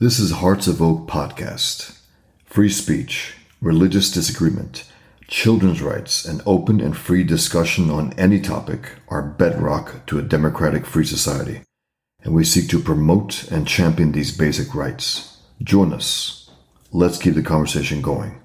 This is Hearts of Oak podcast. Free speech, religious disagreement, children's rights, and open and free discussion on any topic are bedrock to a democratic free society, and we seek to promote and champion these basic rights. Join us. Let's keep the conversation going.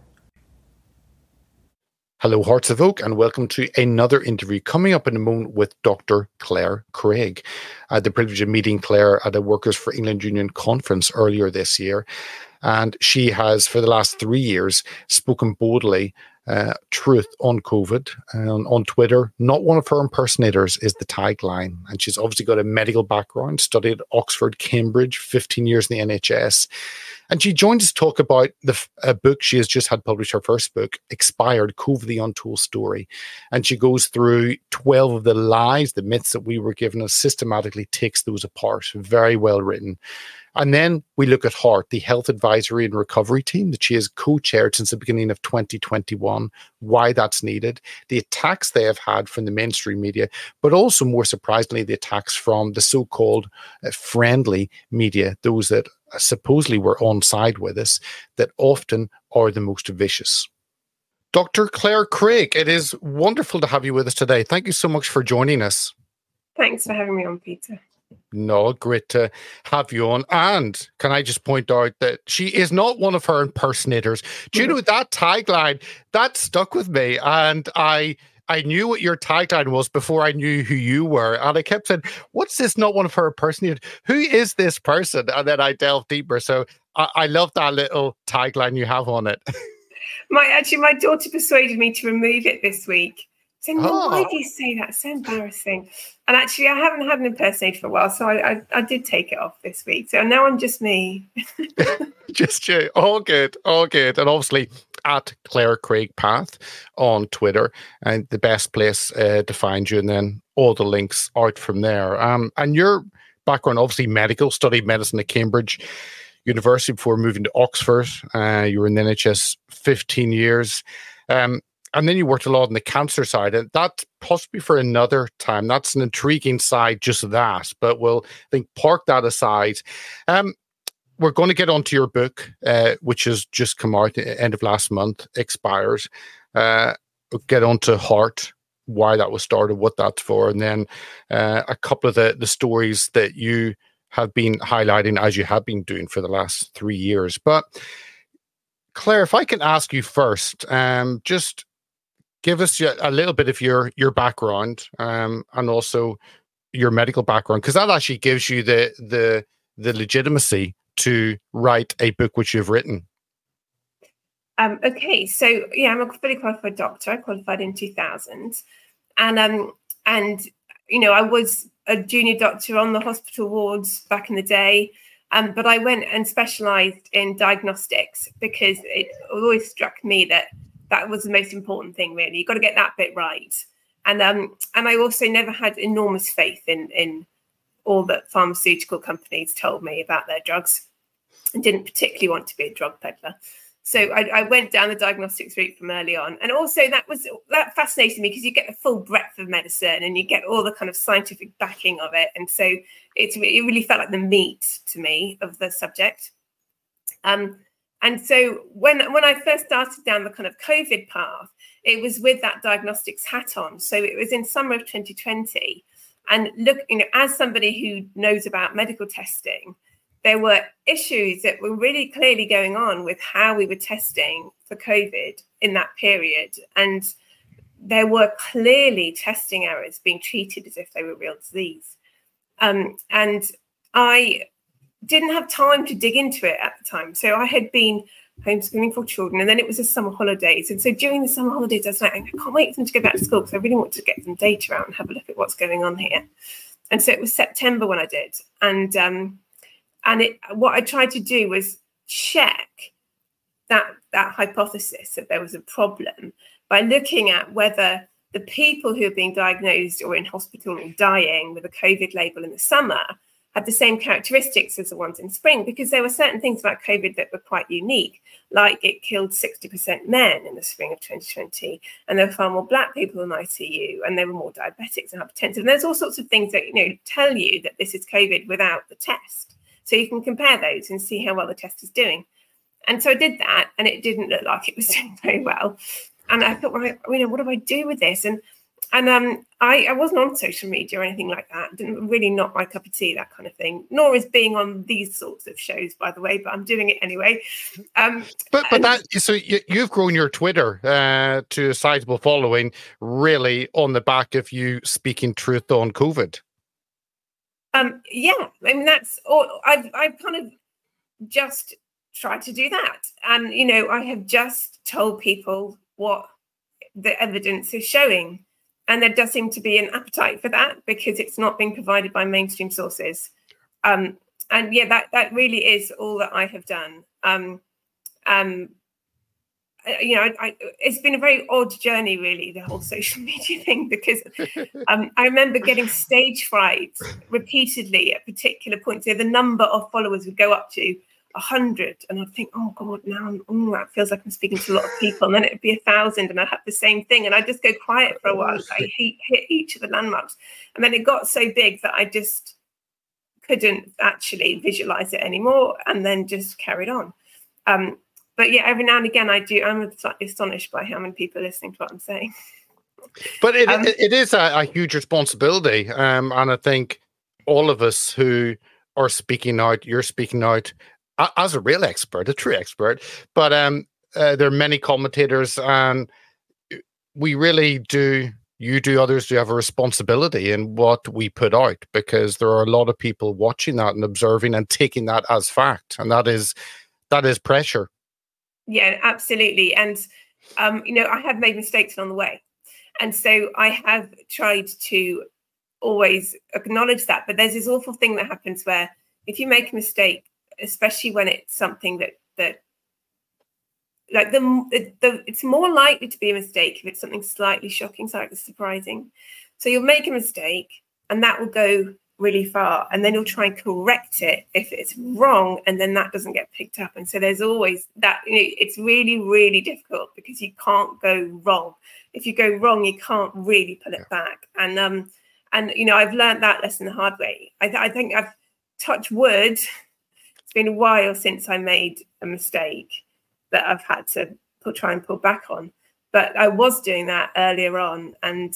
Hello, Hearts of Oak, and welcome to another interview coming up in a moment with Dr. Clare Craig. I had the privilege of meeting Clare at a Workers for England Union conference earlier this year. And she has, for the last three years, spoken boldly uh, truth on COVID um, on Twitter. Not one of her impersonators is the tagline. And she's obviously got a medical background, studied at Oxford, Cambridge, 15 years in the NHS. And she joined us to talk about the a book she has just had published, her first book, Expired COVID, the Untold Story. And she goes through 12 of the lies, the myths that we were given, and systematically takes those apart. Very well written. And then we look at HART, the Health Advisory and Recovery Team that she has co chaired since the beginning of 2021, why that's needed, the attacks they have had from the mainstream media, but also more surprisingly, the attacks from the so called uh, friendly media, those that supposedly were on side with us, that often are the most vicious. Dr. Clare Craig, it is wonderful to have you with us today. Thank you so much for joining us. Thanks for having me on, Peter. No, great to have you on. And can I just point out that she is not one of her impersonators. Do you mm-hmm. know that tagline that stuck with me? And I I knew what your tagline was before I knew who you were. And I kept saying, What's this? Not one of her impersonators. Who is this person? And then I delved deeper. So I, I love that little tagline you have on it. My actually my daughter persuaded me to remove it this week saying, oh. why do you say that? It's so embarrassing. And actually, I haven't had an impersonator for a while, so I, I, I did take it off this week. So now I'm just me. just you. All good. All good. And obviously, at Clare Craig Path on Twitter, and the best place uh, to find you. And then all the links out from there. Um, and your background, obviously, medical, studied medicine at Cambridge. University before moving to Oxford. Uh, you were in the NHS 15 years. Um, and then you worked a lot on the cancer side, and that possibly for another time. That's an intriguing side, just that. But we'll I think park that aside. Um, we're going to get onto your book, uh, which has just come out end of last month, Expired. Uh, get onto HART, why that was started, what that's for, and then uh, a couple of the the stories that you have been highlighting as you have been doing for the last three years. But Clare, if I can ask you first, um, just give us a little bit of your your background um, and also your medical background because that actually gives you the the the legitimacy to write a book which you've written. Um, okay, so yeah, I'm a fully qualified doctor. I qualified in 2000, and um, and you know I was a junior doctor on the hospital wards back in the day. Um, but I went and specialised in diagnostics because it always struck me that that was the most important thing really. You've got to get that bit right. And um and i also never had enormous faith in in all that pharmaceutical companies told me about their drugs and didn't particularly want to be a drug peddler. So I, I, went down the diagnostics route from early on. And also that was that fascinated me because you get the full breadth of medicine and you get all the kind of scientific backing of it. And so it's it really felt like the meat to me of the subject. Um and so when when I first started down the kind of COVID path, it was with that diagnostics hat on. So it was in summer of 2020. And look, you know, as somebody who knows about medical testing, there were issues that were really clearly going on with how we were testing for COVID in that period. And there were clearly testing errors being treated as if they were real disease. Um, and I didn't have time to dig into it at the time. So I had been homeschooling for children, and then it was the summer holidays. And so during the summer holidays, I was like, I can't wait for them to go back to school because I really want to get some data out and have a look at what's going on here. And so it was September when I did, and um, and it what I tried to do was check that that hypothesis that there was a problem by looking at whether the people who are being diagnosed or in hospital and dying with a COVID label in the summer had the same characteristics as the ones in spring because there were certain things about COVID that were quite unique, like it killed 60% men in the spring of 2020, and there were far more black people in ICU, and there were more diabetics and hypertensive. And there's all sorts of things that you know tell you that this is COVID without the test. so you can compare those and see how well the test is doing. And so I did that, and it didn't look like it was doing very well. And I thought, well, you know, what do I do with this? And and um, I, I wasn't on social media or anything like that. Didn't really not my cup of tea, that kind of thing. Nor is being on these sorts of shows, by the way. But I'm doing it anyway. Um, but but and, that so you, have grown your Twitter uh, to a sizable following, really on the back of you speaking truth on COVID. Um, yeah, I mean that's all. I've I've kind of just tried to do that, and you know I have just told people what the evidence is showing and there does seem to be an appetite for that because it's not being provided by mainstream sources. Um, and yeah, that that really is all that I have done. Um, um, you know, I, it's been a very odd journey, really, the whole social media thing, because um, I remember getting stage fright repeatedly at particular points. So the number of followers would go up to hundred, and I'd think, oh god, now oh, that feels like I'm speaking to a lot of people, and then it'd be a thousand, and I'd have the same thing, and I'd just go quiet for a while. I hit, hit each of the landmarks, and then it got so big that I just couldn't actually visualize it anymore, and then just carried on. Um, but yeah, every now and again, I do. I'm astonished by how many people are listening to what I'm saying. But it, um, it, it is a, a huge responsibility, um, and I think all of us who are speaking out, you're speaking out, as a real expert, a true expert. But um, uh, there are many commentators, and we really do. You do, others do have a responsibility in what we put out because there are a lot of people watching that and observing and taking that as fact, and that is that is pressure. Yeah, absolutely. And um, you know, I have made mistakes along the way, and so I have tried to always acknowledge that. But there's this awful thing that happens where if you make a mistake, especially when it's something that that like the, the, it's more likely to be a mistake if it's something slightly shocking, slightly surprising. So you'll make a mistake, and that will go really far, and then you'll try and correct it if it's wrong, and then that doesn't get picked up. And so there's always that. You know, it's really really difficult because you can't go wrong. If you go wrong, you can't really pull it back. And um, and you know, I've learned that lesson the hard way. I, I think I've touched wood it's been a while since I made a mistake that I've had to try and pull back on. But I was doing that earlier on and,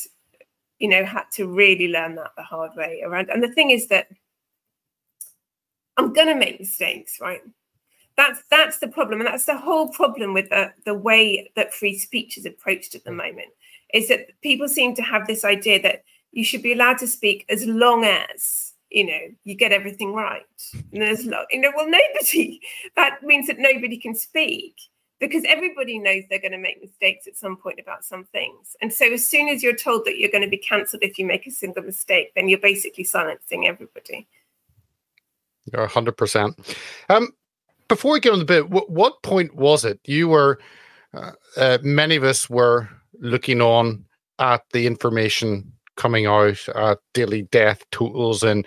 you know, had to really learn that the hard way around. And the thing is that I'm going to make mistakes, right? That's that's the problem, and that's the whole problem with the, the way that free speech is approached at the moment. Is that people seem to have this idea that you should be allowed to speak as long as you know, you get everything right. And there's a lot, you know, well, nobody, that means that nobody can speak because everybody knows they're going to make mistakes at some point about some things. And so as soon as you're told that you're going to be cancelled if you make a single mistake, then you're basically silencing everybody. You're 100%. Um, before we get on the bit, what, what point was it? You were, uh, uh, many of us were looking on at the information coming out at daily death totals and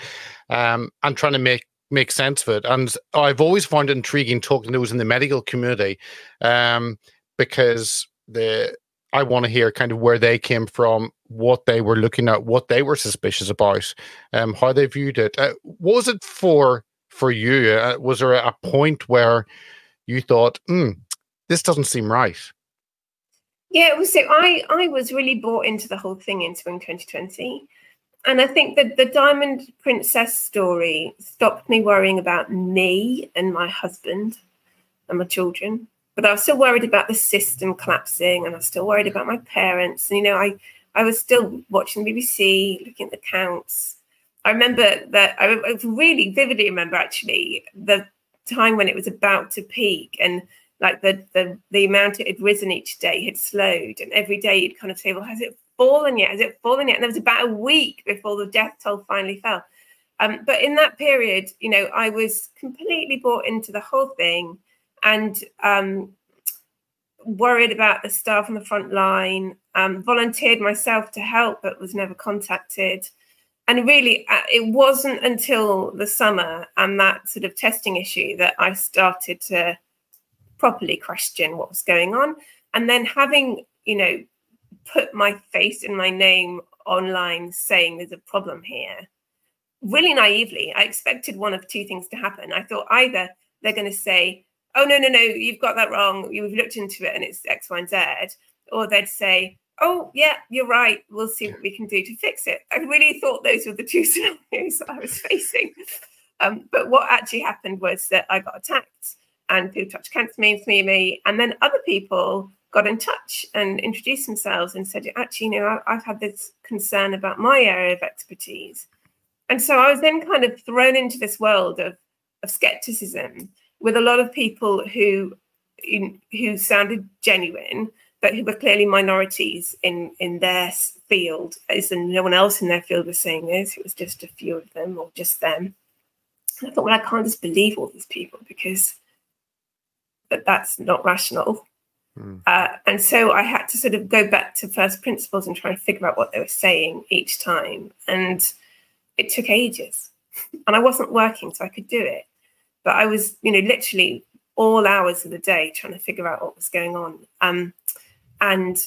um, and trying to make make sense of it. And I've always found it intriguing talking to those in the medical community um, because the I want to hear kind of where they came from, what they were looking at, what they were suspicious about, um, how they viewed it. Uh, was it for for you? Uh, was there a point where you thought, hmm, "This doesn't seem right"? Yeah, was so I I was really bought into the whole thing in spring 2020. And I think that the Diamond Princess story stopped me worrying about me and my husband and my children. But I was still worried about the system collapsing and I was still worried about my parents. And, you know, I, I was still watching BBC, looking at the counts. I remember that I, I really vividly remember actually the time when it was about to peak and like the the the amount it had risen each day had slowed, and every day you'd kind of say, "Well, has it fallen yet? Has it fallen yet?" And there was about a week before the death toll finally fell. Um, but in that period, you know, I was completely bought into the whole thing, and um, worried about the staff on the front line. Um, volunteered myself to help, but was never contacted. And really, uh, it wasn't until the summer and that sort of testing issue that I started to properly question what was going on. And then having, you know, put my face and my name online saying there's a problem here really naively, I expected one of two things to happen. I thought either they're going to say, "Oh no, no, no, you've got that wrong. You've looked into it and it's X, Y, and Z," or they'd say, "Oh yeah, you're right. We'll see what we can do to fix it." I really thought those were the two scenarios I was facing. Um, but what actually happened was that I got attacked, and people touched cancer me, me, and then other people got in touch and introduced themselves and said, actually, you know, I've had this concern about my area of expertise. And so I was then kind of thrown into this world of, of skepticism with a lot of people who who sounded genuine, but who were clearly minorities in, in their field, as in no one else in their field was saying this. It was just a few of them or just them. And I thought, well, I can't just believe all these people because that that's not rational. Mm. Uh, and so I had to sort of go back to first principles and try and figure out what they were saying each time. And it took ages. And I wasn't working, so I could do it. But I was, you know, literally all hours of the day trying to figure out what was going on. Um, and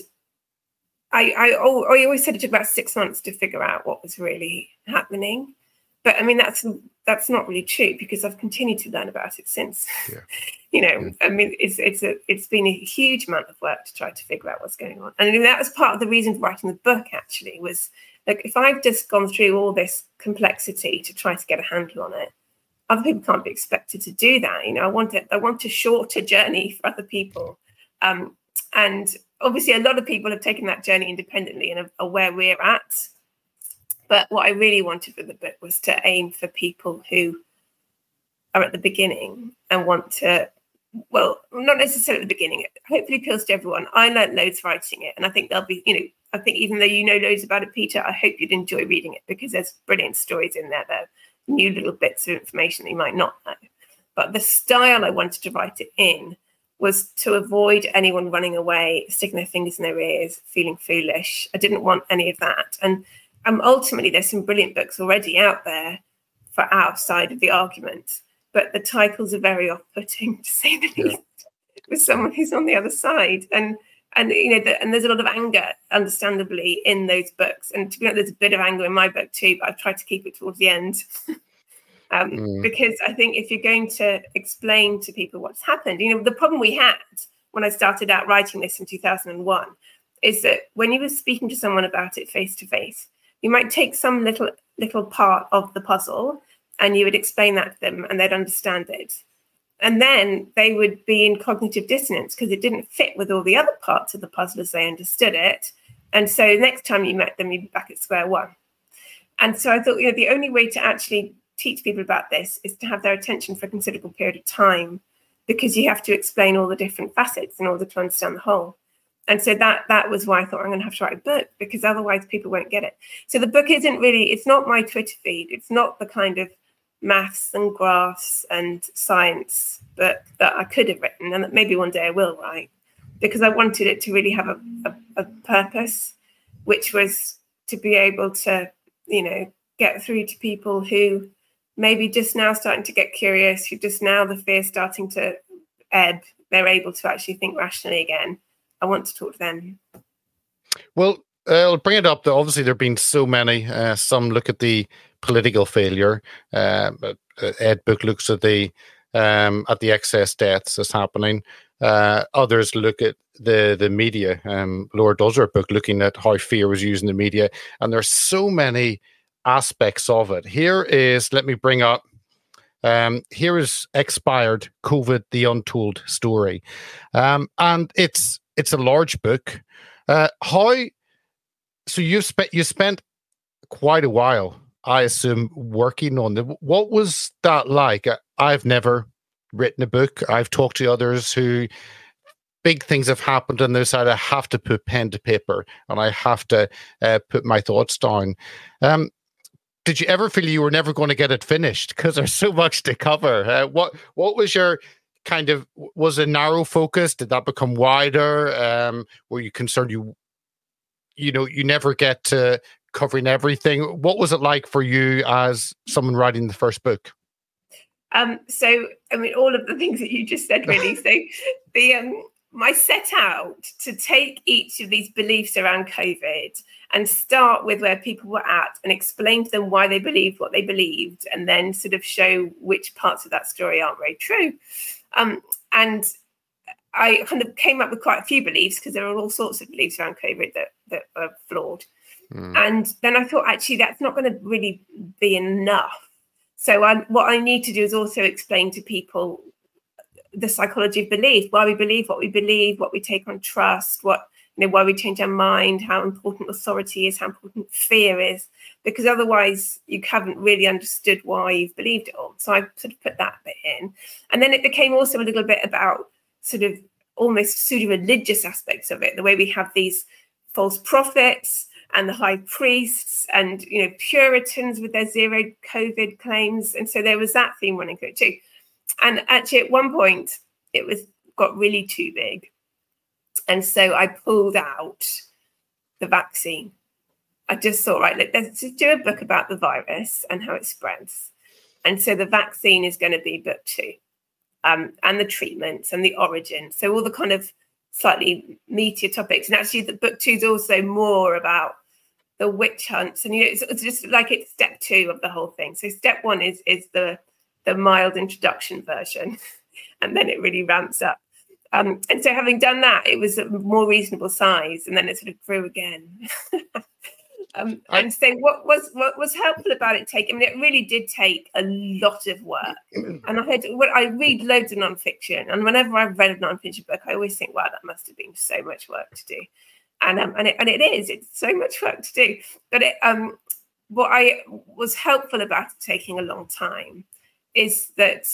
I, I, I always said it took about six months to figure out what was really happening but I mean that's that's not really true because I've continued to learn about it since. Yeah. you know, yeah. I mean, it's it's a it's been a huge amount of work to try to figure out what's going on, and I mean, that was part of the reason for writing the book. Actually, was like if I've just gone through all this complexity to try to get a handle on it, other people can't be expected to do that. You know, I want it. I want a shorter journey for other people, um, and obviously, a lot of people have taken that journey independently and are, are where we're at but what I really wanted for the book was to aim for people who are at the beginning and want to, well, not necessarily at the beginning. It hopefully appeals to everyone. I learned loads writing it, and I think there'll be, you know, I think even though you know loads about it, Peter, I hope you'd enjoy reading it because there's brilliant stories in there. There new little bits of information that you might not know. But the style I wanted to write it in was to avoid anyone running away, sticking their fingers in their ears, feeling foolish. I didn't want any of that. And um, ultimately, there's some brilliant books already out there for our side of the argument, but the titles are very off-putting, to say the least, with someone who's on the other side. And and you know, the, and there's a lot of anger, understandably, in those books. And to be honest, there's a bit of anger in my book too, but I've tried to keep it towards the end. um, mm. Because I think if you're going to explain to people what's happened, you know, the problem we had when I started out writing this in 2001 is that when you were speaking to someone about it face to face, you might take some little little part of the puzzle and you would explain that to them and they'd understand it. And then they would be in cognitive dissonance because it didn't fit with all the other parts of the puzzle as they understood it. And so next time you met them you'd be back at square one. And so i thought you know the only way to actually teach people about this is to have their attention for a considerable period of time because you have to explain all the different facets in order to understand the whole and so that that was why I thought I'm going to have to write a book because otherwise people won't get it. So the book isn't really it's not my Twitter feed. It's not the kind of maths and graphs and science but that I could have written and that maybe one day I will write because I wanted it to really have a, a, a purpose, which was to be able to you know get through to people who maybe just now starting to get curious, who just now the fear starting to ebb, they're able to actually think rationally again I want to talk to them. Well, I'll bring it up. Though obviously there have been so many. Uh, some look at the political failure. Uh, uh Ed Book looks at the um, at the excess deaths that's happening. Uh, others look at the the media. Um, Laura does her book looking at how fear was used in the media, and there's so many aspects of it. Here is let me bring up. Um, here is expired COVID: the untold story, um, and it's it's a large book. Uh, how? So you spent you spent quite a while, I assume, working on it. What was that like? I've never written a book. I've talked to others who big things have happened and they said I have to put pen to paper and I have to uh, put my thoughts down. Um, did you ever feel you were never going to get it finished because there's so much to cover? Uh, what what was your kind of was a narrow focus? Did that become wider? Um, were you concerned you you know you never get to covering everything? What was it like for you as someone writing the first book? Um, so I mean, all of the things that you just said, really. so the um, I set out to take each of these beliefs around COVID and start with where people were at and explain to them why they believed what they believed, and then sort of show which parts of that story aren't very true. Um, and I kind of came up with quite a few beliefs because there are all sorts of beliefs around COVID that, that are flawed. Mm. And then I thought, actually, that's not going to really be enough. So I, what I need to do is also explain to people the psychology of belief, why we believe what we believe, what we take on trust, what you know, why we change our mind, how important authority is, how important fear is, because otherwise you haven't really understood why you've believed it all. So I sort of put that bit in. And then it became also a little bit about sort of almost pseudo-religious aspects of it, the way we have these false prophets and the high priests and you know Puritans with their zero COVID claims. And so there was that theme running through it too and actually at one point it was got really too big and so i pulled out the vaccine i just thought right let's just do a book about the virus and how it spreads. And so the vaccine is going to be book two um, and the treatments and the origin. So all the kind of slightly meatier topics. And actually the book two is also more about the witch hunts. And you know it's, it's just like it's step two of the whole thing. So step one is is the the mild introduction version, and then it really ramps up. Um, and so, having done that, it was a more reasonable size, and then it sort of grew again. um, and so, what was what was helpful about it? Take, I mean, it really did take a lot of work. And I had, when I read loads of nonfiction, and whenever I've read a nonfiction book, I always think, "Wow, that must have been so much work to do." And um, and it, and it is. It's so much work to do. But it um, what I was helpful about it taking a long time is that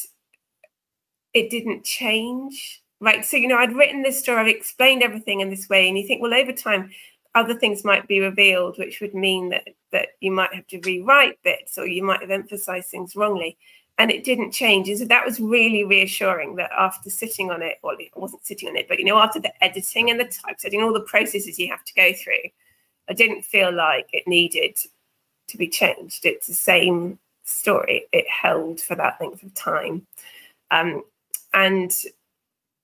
it didn't change. Right. So, you know, I'd written this story, I've explained everything in this way, and you think, well, over time, other things might be revealed, which would mean that that you might have to rewrite bits or you might have emphasized things wrongly. And it didn't change. And so that was really reassuring that after sitting on it, well, it wasn't sitting on it, but you know, after the editing and the typesetting, all the processes you have to go through, I didn't feel like it needed to be changed. It's the same story it held for that length of time. Um, and,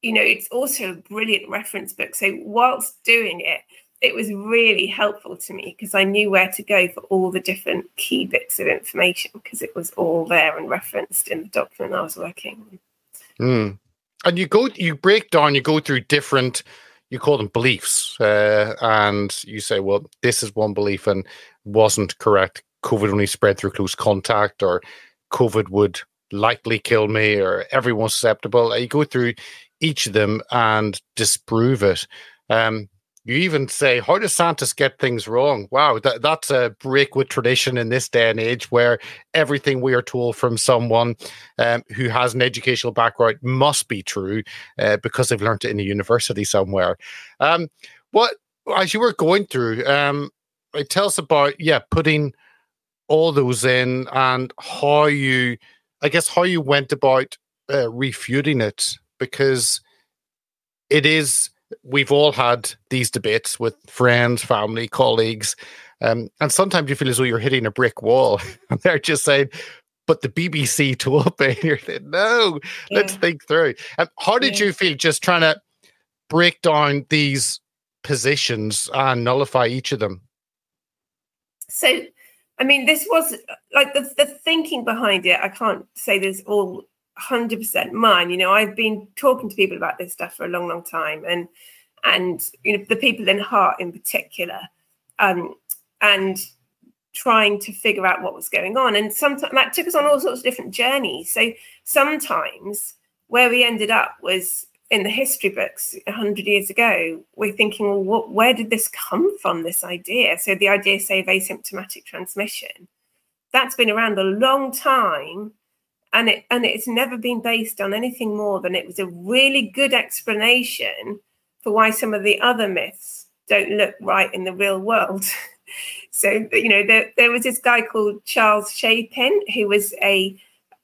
you know, it's also a brilliant reference book. So, whilst doing it, it was really helpful to me because I knew where to go for all the different key bits of information because it was all there and referenced in the document I was working. Mm. And you go, you break down, you go through different, you call them beliefs, uh, and you say, well, this is one belief and wasn't correct COVID only spread through close contact, or COVID would likely kill me, or everyone's susceptible. You go through each of them and disprove it. Um, you even say, how does science get things wrong? Wow, that, that's a break with tradition in this day and age where everything we are told from someone um, who has an educational background must be true uh, because they've learned it in a university somewhere. Um, what, as you were going through, um, tell us about, yeah, putting all those in and how you, I guess, how you went about uh, refuting it because it is. We've all had these debates with friends, family, colleagues, um, and sometimes you feel as though you're hitting a brick wall, and they're just saying, "But the BBC told me." You're saying, "No, yeah. let's think through." And how did yeah. you feel just trying to break down these positions and nullify each of them? So I mean, this was like the, the thinking behind it. I can't say this all 100% mine. You know, I've been talking to people about this stuff for a long, long time, and and you know the people in HART in particular, um, and trying to figure out what was going on. And sometimes that took us on all sorts of different journeys. So sometimes where we ended up was in the history books 100 years ago, we're thinking, well, what, where did this come from, this idea? So the idea, say, of asymptomatic transmission, that's been around a long time. And it and it's never been based on anything more than it was a really good explanation for why some of the other myths don't look right in the real world. so, you know, there, there was this guy called Charles Chapin, who was a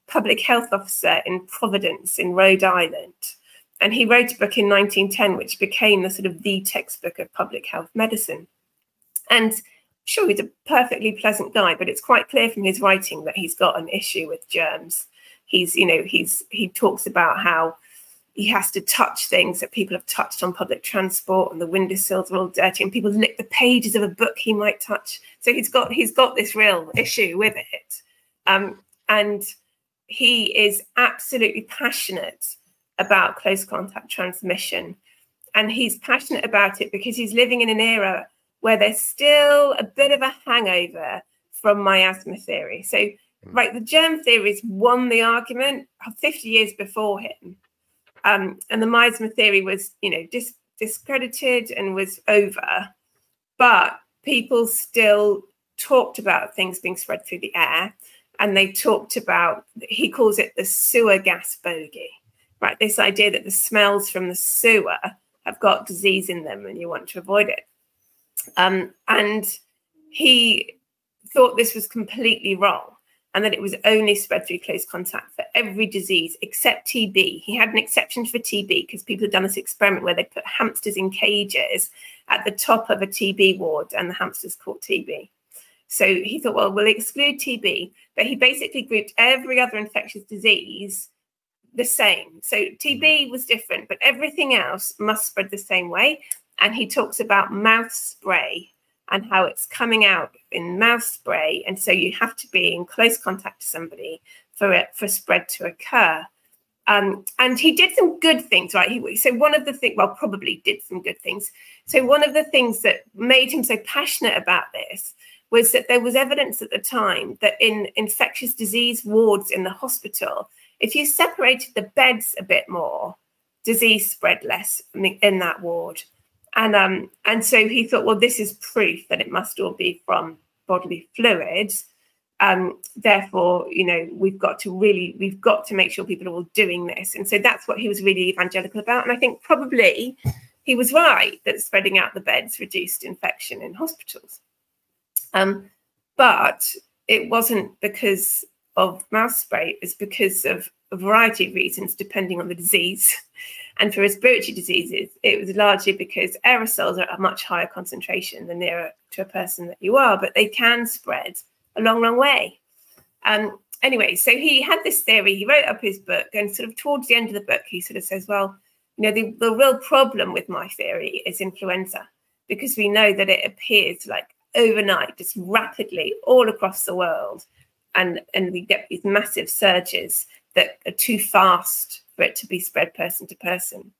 public health officer in Providence in Rhode Island and he wrote a book in 1910, which became the sort of the textbook of public health medicine. And sure, he's a perfectly pleasant guy, but it's quite clear from his writing that he's got an issue with germs. He's, you know, he's he talks about how he has to touch things that people have touched on public transport and the windowsills are all dirty and people lick the pages of a book he might touch. So he's got he's got this real issue with it. Um, and he is absolutely passionate about close contact transmission. And he's passionate about it because he's living in an era where there's still a bit of a hangover from miasma theory. So. Right the germ theories won the argument 50 years before him um, and the miasma theory was, you know, dis- discredited and was over. But people still talked about things being spread through the air. And they talked about, he calls it the sewer gas bogey, right? This idea that the smells from the sewer have got disease in them and you want to avoid it. Um, and he thought this was completely wrong and that it was only spread through close contact for every disease except TB. He had an exception for TB because people had done this experiment where they put hamsters in cages at the top of a TB ward and the hamsters caught TB. So he thought, well, we'll exclude TB, but he basically grouped every other infectious disease the same. So TB hmm. was different, but everything else must spread the same way. And he talks about mouth spray and how it's coming out in mouth spray. And so you have to be in close contact to somebody for it for spread to occur. Um, and he did some good things, right? He, so one of the things, well, probably did some good things. So one of the things that made him so passionate about this was that there was evidence at the time that in infectious disease wards in the hospital, if you separated the beds a bit more, disease spread less in that ward. And um, and so he thought, well, this is proof that it must all be from bodily fluids. Um, therefore, you know, we've got to really, we've got to make sure people are all doing this. And so that's what he was really evangelical about. And I think probably he was right that spreading out the beds reduced infection in hospitals. Um, but it wasn't because of mouth spray, it was because of a variety of reasons, depending on the disease. And for respiratory diseases, it was largely because aerosols are at a much higher concentration the nearer to a person that you are, but they can spread a long, long way. Um, anyway, so he had this theory. He wrote up his book, and sort of towards the end of the book, he sort of says, "Well, you know, the, the real problem with my theory is influenza, because we know that it appears like overnight, just rapidly all across the world, and and we get these massive surges that are too fast for it to be spread person to person.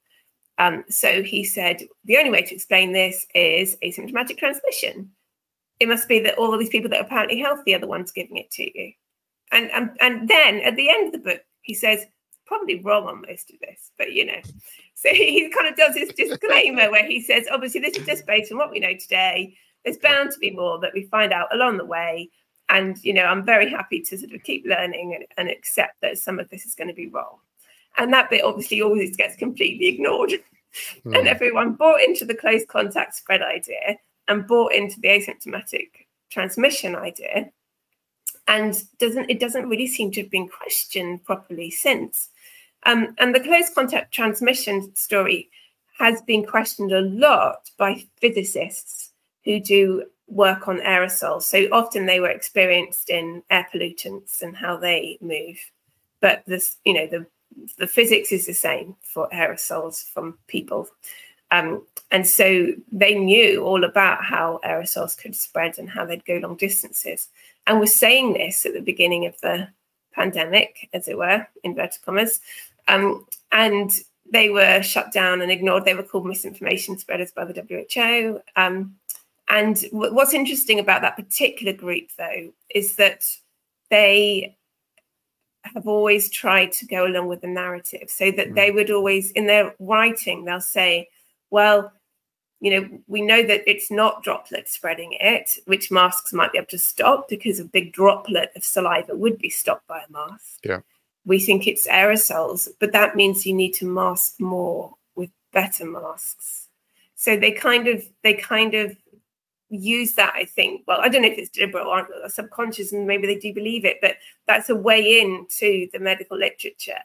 Um, so he said the only way to explain this is asymptomatic transmission. It must be that all of these people that are apparently healthy are the ones giving it to you. And, and, and then at the end of the book, he says, probably wrong on most of this, but you know. So he kind of does this disclaimer where he says, obviously, this is just based on what we know today. There's bound to be more that we find out along the way. And, you know, I'm very happy to sort of keep learning and, and accept that some of this is going to be wrong. And that bit obviously always gets completely ignored. Mm. And everyone bought into the close contact spread idea and bought into the asymptomatic transmission idea. And doesn't it doesn't really seem to have been questioned properly since. Um, and the close contact transmission story has been questioned a lot by physicists who do work on aerosols. So often they were experienced in air pollutants and how they move. But this, you know, the the physics is the same for aerosols from people. Um, and so they knew all about how aerosols could spread and how they'd go long distances. And were saying this at the beginning of the pandemic, as it were, inverted commas. Um, and they were shut down and ignored. They were called misinformation spreaders by the WHO. Um, and w- what's interesting about that particular group, though, is that they have always tried to go along with the narrative so that they mm. would always in their writing they'll say well you know we know that it's not droplet spreading it which masks might be able to stop because a big droplet of saliva would be stopped by a mask. Yeah. We think it's aerosols but that means you need to mask more with better masks. So they kind of they kind of use that i think well i don't know if it's deliberate or subconscious and maybe they do believe it but that's a way in to the medical literature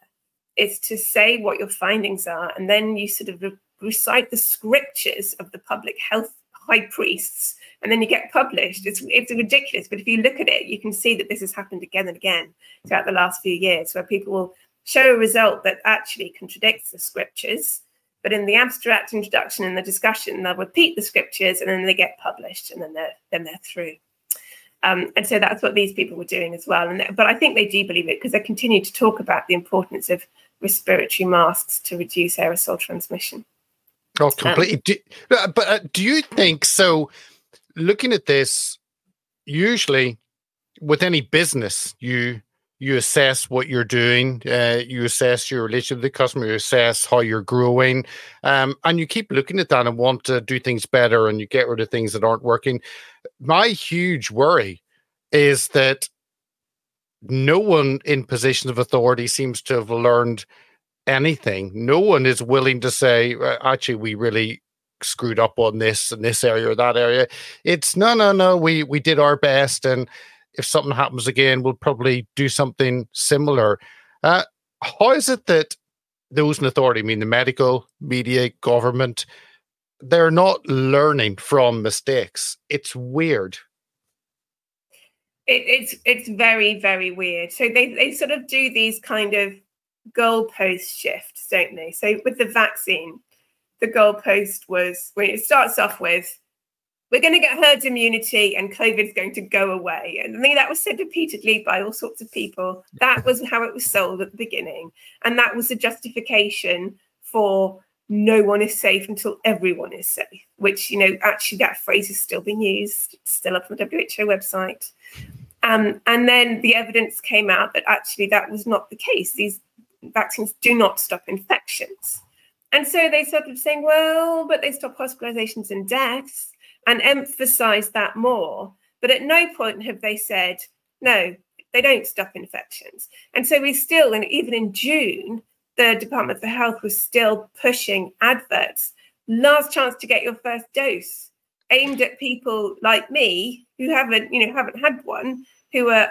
is to say what your findings are and then you sort of re- recite the scriptures of the public health high priests and then you get published it's it's ridiculous but if you look at it you can see that this has happened again and again throughout the last few years where people will show a result that actually contradicts the scriptures. But in the abstract introduction and the discussion, they'll repeat the scriptures and then they get published and then they're then they're through. Um, and so that's what these people were doing as well. And but I think they do believe it because they continue to talk about the importance of respiratory masks to reduce aerosol transmission. Oh, completely. Um, do, but uh, do you think so? Looking at this, usually with any business, you you assess what you're doing, uh, you assess your relationship with the customer, you assess how you're growing, um, and you keep looking at that and want to do things better, and you get rid of things that aren't working. My huge worry is that no one in positions of authority seems to have learned anything. No one is willing to say, actually, we really screwed up on this and this area or that area. It's no, no, no. We we did our best, and if something happens again, we'll probably do something similar. Uh, how is it that those in authority, I mean the medical, media, government, they're not learning from mistakes? It's weird. It, it's it's very very weird. So they they sort of do these kind of goalpost shifts, don't they? So with the vaccine, the goalpost was when it starts off with we're going to get herd immunity and COVID's going to go away. And I think that was said repeatedly by all sorts of people. That was how it was sold at the beginning. And that was the justification for no one is safe until everyone is safe, which, you know, actually that phrase is still being used, still up on the WHO website. Um, and then the evidence came out that actually that was not the case. These vaccines do not stop infections. And so they started saying, well, but they stop hospitalizations and deaths and emphasize that more. But at no point have they said, no, they don't stop infections. And so we still, and even in June, the Department for Health was still pushing adverts. Last chance to get your first dose, aimed at people like me who haven't, you know, haven't had one, who are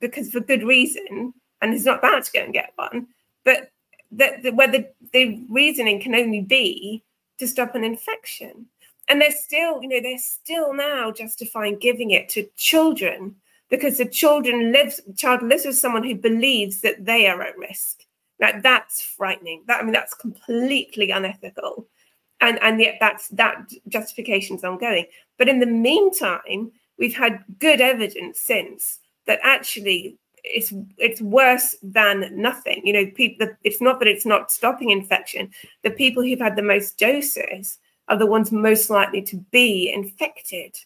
because for good reason, and is not about to go and get one. But that the, where the, the reasoning can only be to stop an infection and they're still you know they're still now justifying giving it to children because the children lives child lives with someone who believes that they are at risk. Now that's frightening. That i mean that's completely unethical. And and yet that's that justification is ongoing. But in the meantime we've had good evidence since that actually it's it's worse than nothing. You know people it's not that it's not stopping infection. The people who've had the most doses are the ones most likely to be infected.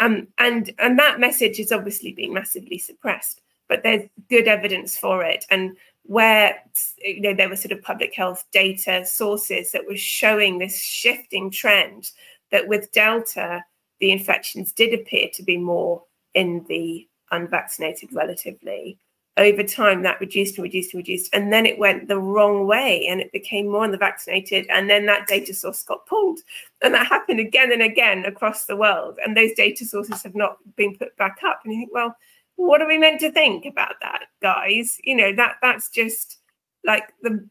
Um, and and that message is obviously being massively suppressed, but there's good evidence for it. And where you know there were sort of public health data sources that were showing this shifting trend that with Delta, the infections did appear to be more in the unvaccinated relatively over time that reduced and reduced and reduced and then it went the wrong way and it became more on the vaccinated and then that data source got pulled and that happened again and again across the world and those data sources have not been put back up and you think well what are we meant to think about that guys? You know that that's just like the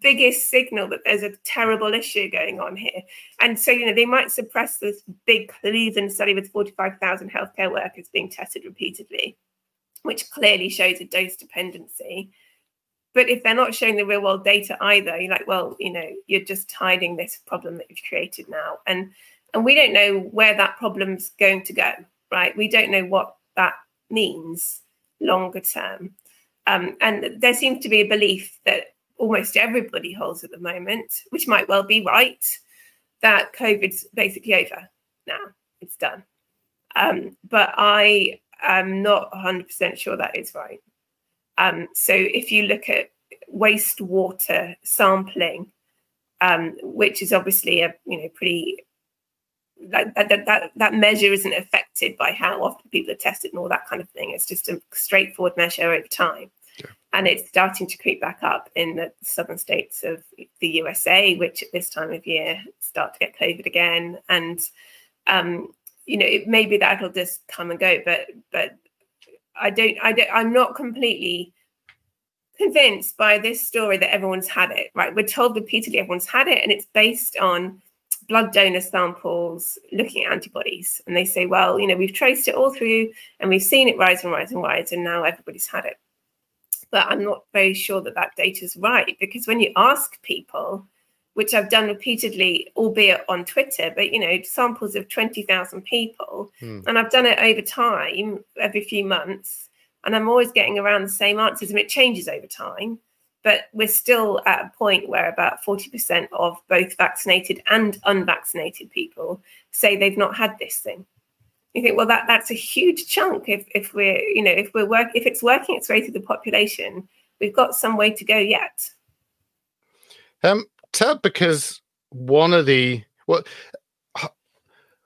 biggest signal that there's a terrible issue going on here and so you know they might suppress this big cleveland study with 45000 healthcare workers being tested repeatedly which clearly shows a dose dependency. But if they're not showing the real world data either, you're like, well, you know, you're just hiding this problem that you've created now. And and we don't know where that problem's going to go, right? We don't know what that means longer term. Um, and there seems to be a belief that almost everybody holds at the moment, which might well be right, that COVID's basically over now. It's done. Um, but I I'm not 100% sure that is right. Um, so if you look at wastewater sampling, um, which is obviously a you know pretty that, that that that measure isn't affected by how often people are tested and all that kind of thing. It's just a straightforward measure over time. Yeah. And it's starting to creep back up in the southern states of the USA, which at this time of year start to get COVID again. And um, you know, it, maybe that'll just come and go. But but I don't I don't I'm not completely convinced by this story that everyone's had it. Right, we're told repeatedly everyone's had it, and it's based on blood donor samples looking at antibodies and they say well you know we've traced it all through and we've seen it rise and rise and rise and now everybody's had it but I'm not very sure that that data is right because when you ask people, which I've done repeatedly, albeit on Twitter, but you know, samples of 20,000 people, hmm. and I've done it over time, every few months, and I'm always getting around the same answers, and it changes over time. But we're still at a point where about 40% of both vaccinated and unvaccinated people say they've not had this thing. You think, well, that that's a huge chunk. If if we're, you know, if we're work if it's working its way through the population, we've got some way to go yet. Um, Ted, because one of the what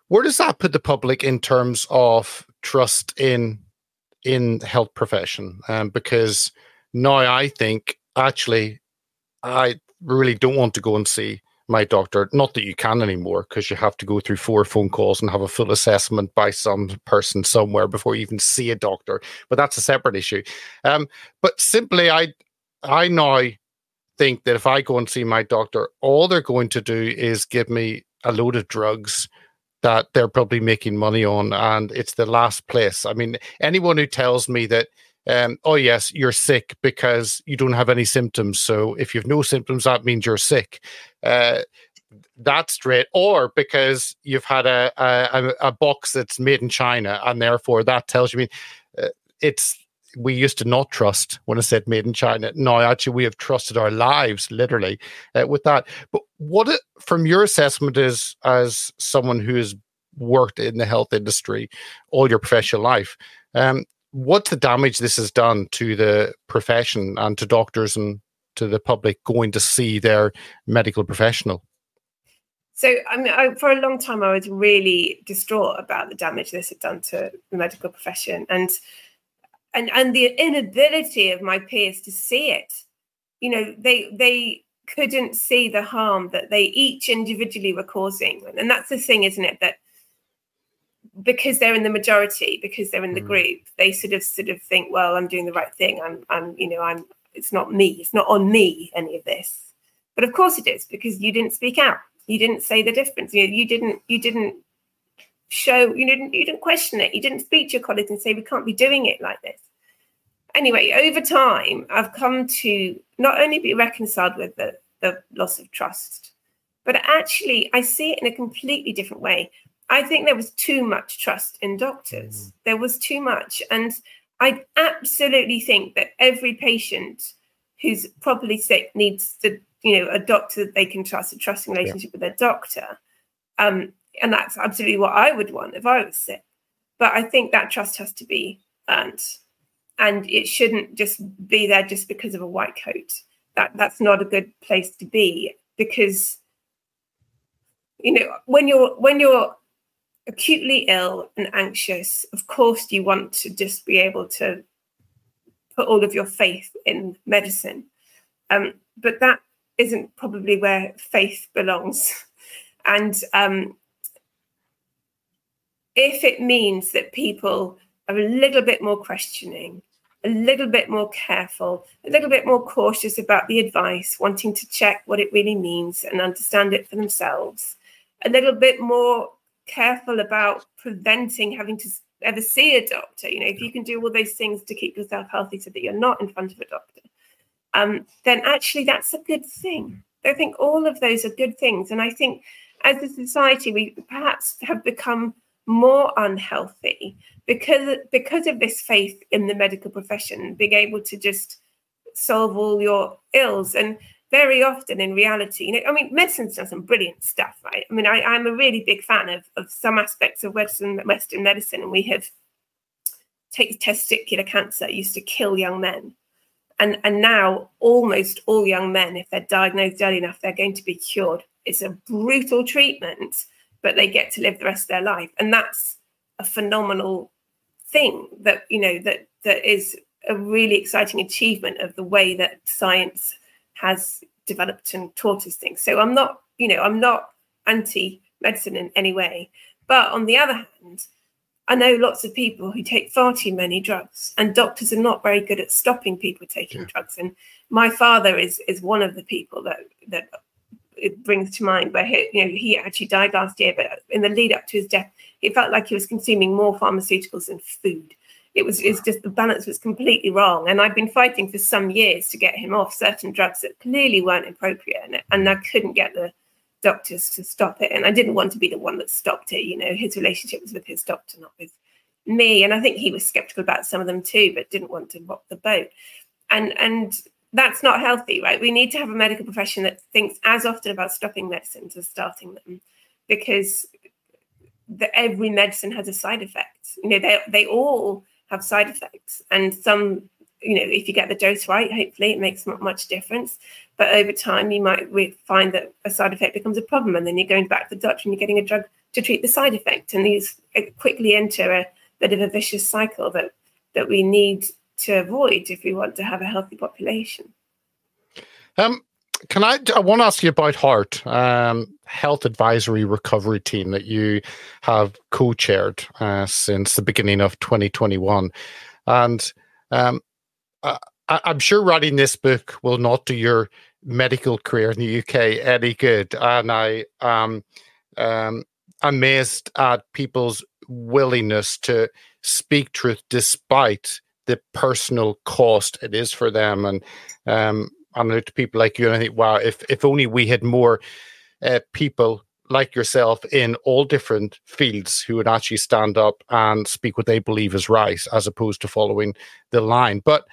where does that put the public in terms of trust in in health profession? Um, because now I think actually I really don't want to go and see my doctor. Not that you can anymore, because you have to go through four phone calls and have a full assessment by some person somewhere before you even see a doctor. But that's a separate issue. Um, but simply, I I now think that if I go and see my doctor, all they're going to do is give me a load of drugs that they're probably making money on, and it's the last place. I mean, anyone who tells me that um, oh yes, you're sick because you don't have any symptoms. So if you have no symptoms, that means you're sick. Uh, that's straight. Or because you've had a, a, a box that's made in China, and therefore that tells you. I mean, uh, it's we used to not trust when I said made in China. Now, actually, we have trusted our lives literally uh, with that. But what, it, from your assessment, is as someone who has worked in the health industry all your professional life, um, what's the damage this has done to the profession and to doctors and to the public going to see their medical professional? So, I mean, I, for a long time, I was really distraught about the damage this had done to the medical profession, and and and the inability of my peers to see it. You know, they they couldn't see the harm that they each individually were causing, and that's the thing, isn't it? That because they're in the majority, because they're in the mm. group, they sort of sort of think, well, I'm doing the right thing. I'm I'm you know I'm it's not me. It's not on me any of this. But of course it is because you didn't speak out. You didn't say the difference. You, you didn't you didn't show you didn't you didn't question it. You didn't speak to your colleagues and say we can't be doing it like this. Anyway, over time, I've come to not only be reconciled with the, the loss of trust, but actually I see it in a completely different way. I think there was too much trust in doctors. Mm. There was too much. And I absolutely think that every patient who's properly sick needs to, you know, a doctor that they can trust, a trusting relationship yeah. with their doctor. Um, and that's absolutely what I would want if I was sick. But I think that trust has to be earned. And it shouldn't just be there just because of a white coat. That that's not a good place to be because you know when you're when you're acutely ill and anxious, of course, you want to just be able to put all of your faith in medicine. Um, but that isn't probably where faith belongs. And um, if it means that people are a little bit more questioning, a little bit more careful, a little bit more cautious about the advice, wanting to check what it really means and understand it for themselves, a little bit more careful about preventing having to ever see a doctor. You know, if you can do all those things to keep yourself healthy so that you're not in front of a doctor, um, then actually that's a good thing. I think all of those are good things. And I think as a society, we perhaps have become more unhealthy because because of this faith in the medical profession, being able to just solve all your ills. And very often in reality, you know, I mean, medicine's done some brilliant stuff, right? I mean, I, am a really big fan of, of some aspects of Western Western medicine, and we have take testicular cancer used to kill young men. And, and now almost all young men, if they're diagnosed early enough, they're going to be cured. It's a brutal treatment, but they get to live the rest of their life. And that's a phenomenal thing that, you know, that that is a really exciting achievement of the way that science has developed and taught us things. So I'm not, you know, I'm not anti medicine in any way. But on the other hand, I know lots of people who take far too many drugs, and doctors are not very good at stopping people taking yeah. drugs. And my father is is one of the people that that it brings to mind where he, you know he actually died last year, but in the lead up to his death, he felt like he was consuming more pharmaceuticals than food it was just the balance was completely wrong. And I've been fighting for some years to get him off certain drugs that clearly weren't appropriate, and, and I couldn't get the doctors to stop it. And I didn't want to be the one that stopped it. You know, his relationship was with his doctor, not with me. And I think he was skeptical about some of them too, but didn't want to rock the boat. And and that's not healthy, right? We need to have a medical profession that thinks as often about stopping medicines as starting them, because the, every medicine has a side effect. You know, they they all have side effects, and some, you know, if you get the dose right, hopefully it makes not much difference. But over time, you might find that a side effect becomes a problem, and then you're going back to the doctor and you're getting a drug to treat the side effect, and these uh, quickly enter a bit of a vicious cycle that that we need to avoid if we want to have a healthy population. Um, can I? I want to ask you about HART um, Health Advisory Recovery Team that you have co-chaired uh, since the beginning of 2021, and um, I, I'm sure writing this book will not do your medical career in the UK any good, and I am um, amazed at people's willingness to speak truth despite the personal cost it is for them. And um, I know to people like you, and I think, wow, if if only we had more uh, people like yourself in all different fields who would actually stand up and speak what they believe is right, as opposed to following the line. But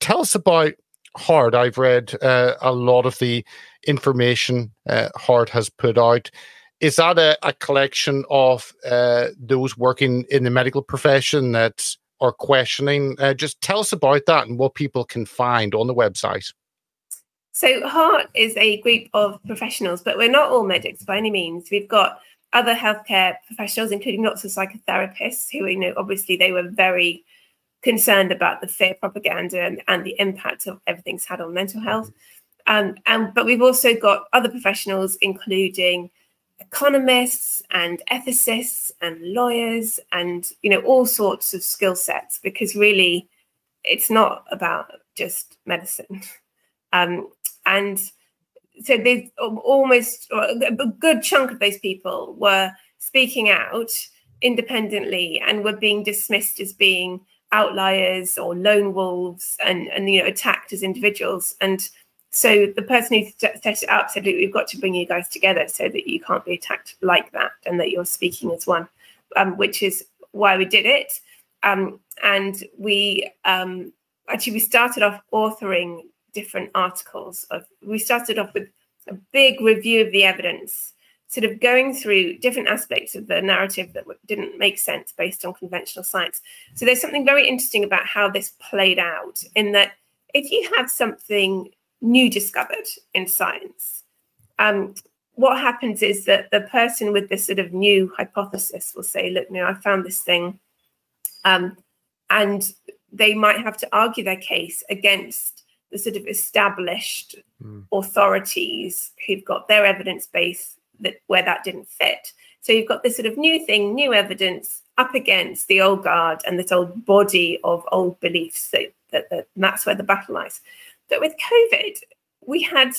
tell us about HART. I've read uh, a lot of the information uh, HART has put out. Is that a, a collection of uh, those working in the medical profession that are questioning? Uh, just tell us about that and what people can find on the website. So, HART is a group of professionals, but we're not all medics by any means. We've got other healthcare professionals, including lots of psychotherapists, who, you know, obviously they were very concerned about the fear propaganda and, and the impact of everything's had on mental health. Um, and but we've also got other professionals, including economists and ethicists and lawyers and you know all sorts of skill sets because really it's not about just medicine. Um, and so there's almost a good chunk of those people were speaking out independently and were being dismissed as being outliers or lone wolves and and you know attacked as individuals. And so the person who set it up said, "We've got to bring you guys together so that you can't be attacked like that, and that you're speaking as one," um, which is why we did it. Um, and we um, actually we started off authoring different articles. Of we started off with a big review of the evidence, sort of going through different aspects of the narrative that didn't make sense based on conventional science. So there's something very interesting about how this played out in that if you have something new discovered in science. Um, what happens is that the person with this sort of new hypothesis will say, look, no, I found this thing. Um, and they might have to argue their case against the sort of established mm. authorities who've got their evidence base that where that didn't fit. So you've got this sort of new thing, new evidence up against the old guard and this old body of old beliefs. that, that that's where the battle lies that with COVID, we had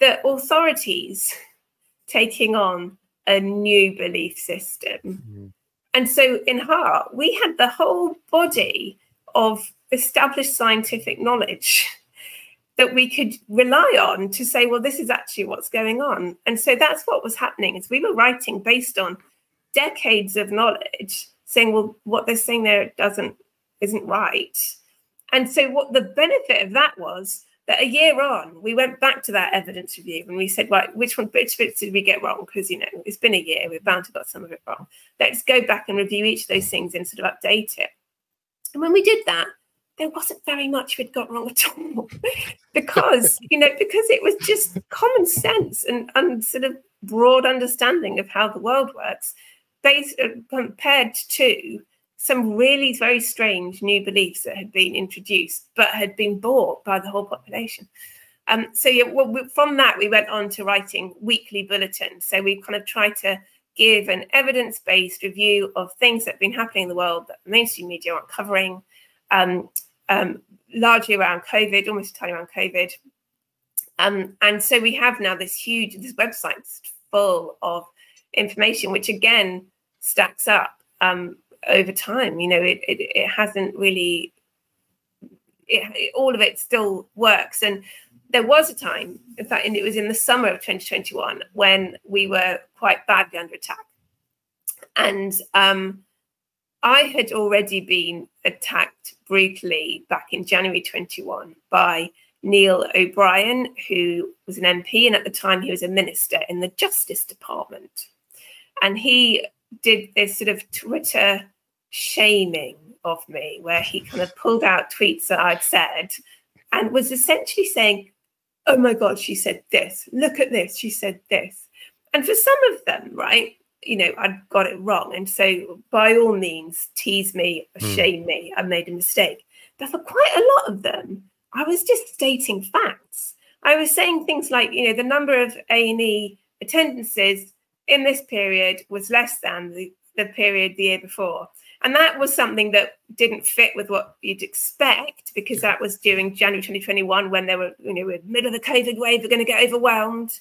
the authorities taking on a new belief system. Mm-hmm. And so in HART, we had the whole body of established scientific knowledge that we could rely on to say, well, this is actually what's going on. And so that's what was happening is we were writing based on decades of knowledge, saying, well, what they're saying there doesn't isn't right. And so, what the benefit of that was that a year on, we went back to that evidence review and we said, right, which one, which bits did we get wrong? Because you know it's been a year, we've bound to got some of it wrong. Let's go back and review each of those things and sort of update it. And when we did that, there wasn't very much we'd got wrong at all, because you know because it was just common sense and, and sort of broad understanding of how the world works, based uh, compared to some really very strange new beliefs that had been introduced but had been bought by the whole population. Um, so yeah, well, we, from that we went on to writing weekly bulletins. So we kind of tried to give an evidence-based review of things that have been happening in the world that the mainstream media aren't covering, um, um, largely around COVID, almost entirely around COVID. Um, and so we have now this huge this website full of information, which again stacks up um, over time. You know, it it, it hasn't really. It, it, all of it still works, and there was a time, in fact, and it was in the summer of 2021 when we were quite badly under attack, and um, I had already been attacked brutally back in January 21 by Neil O'Brien, who was an MP, and at the time he was a minister in the Justice Department. And he did this sort of Twitter shaming of me, where he kind of pulled out tweets that I'd said and was essentially saying, Oh my God, she said this. Look at this. She said this. And for some of them, right, you know, I'd got it wrong. And so by all means, tease me, hmm. shame mm. me, I made a mistake. But for quite a lot of them, I was just stating facts. I was saying things like, you know, the number of A&E attendances in this period was less than the, the period the year before. And that was something that didn't fit with what you'd expect because that was during January 2021 when they were, you know, in the middle of the COVID wave, we're going to get overwhelmed.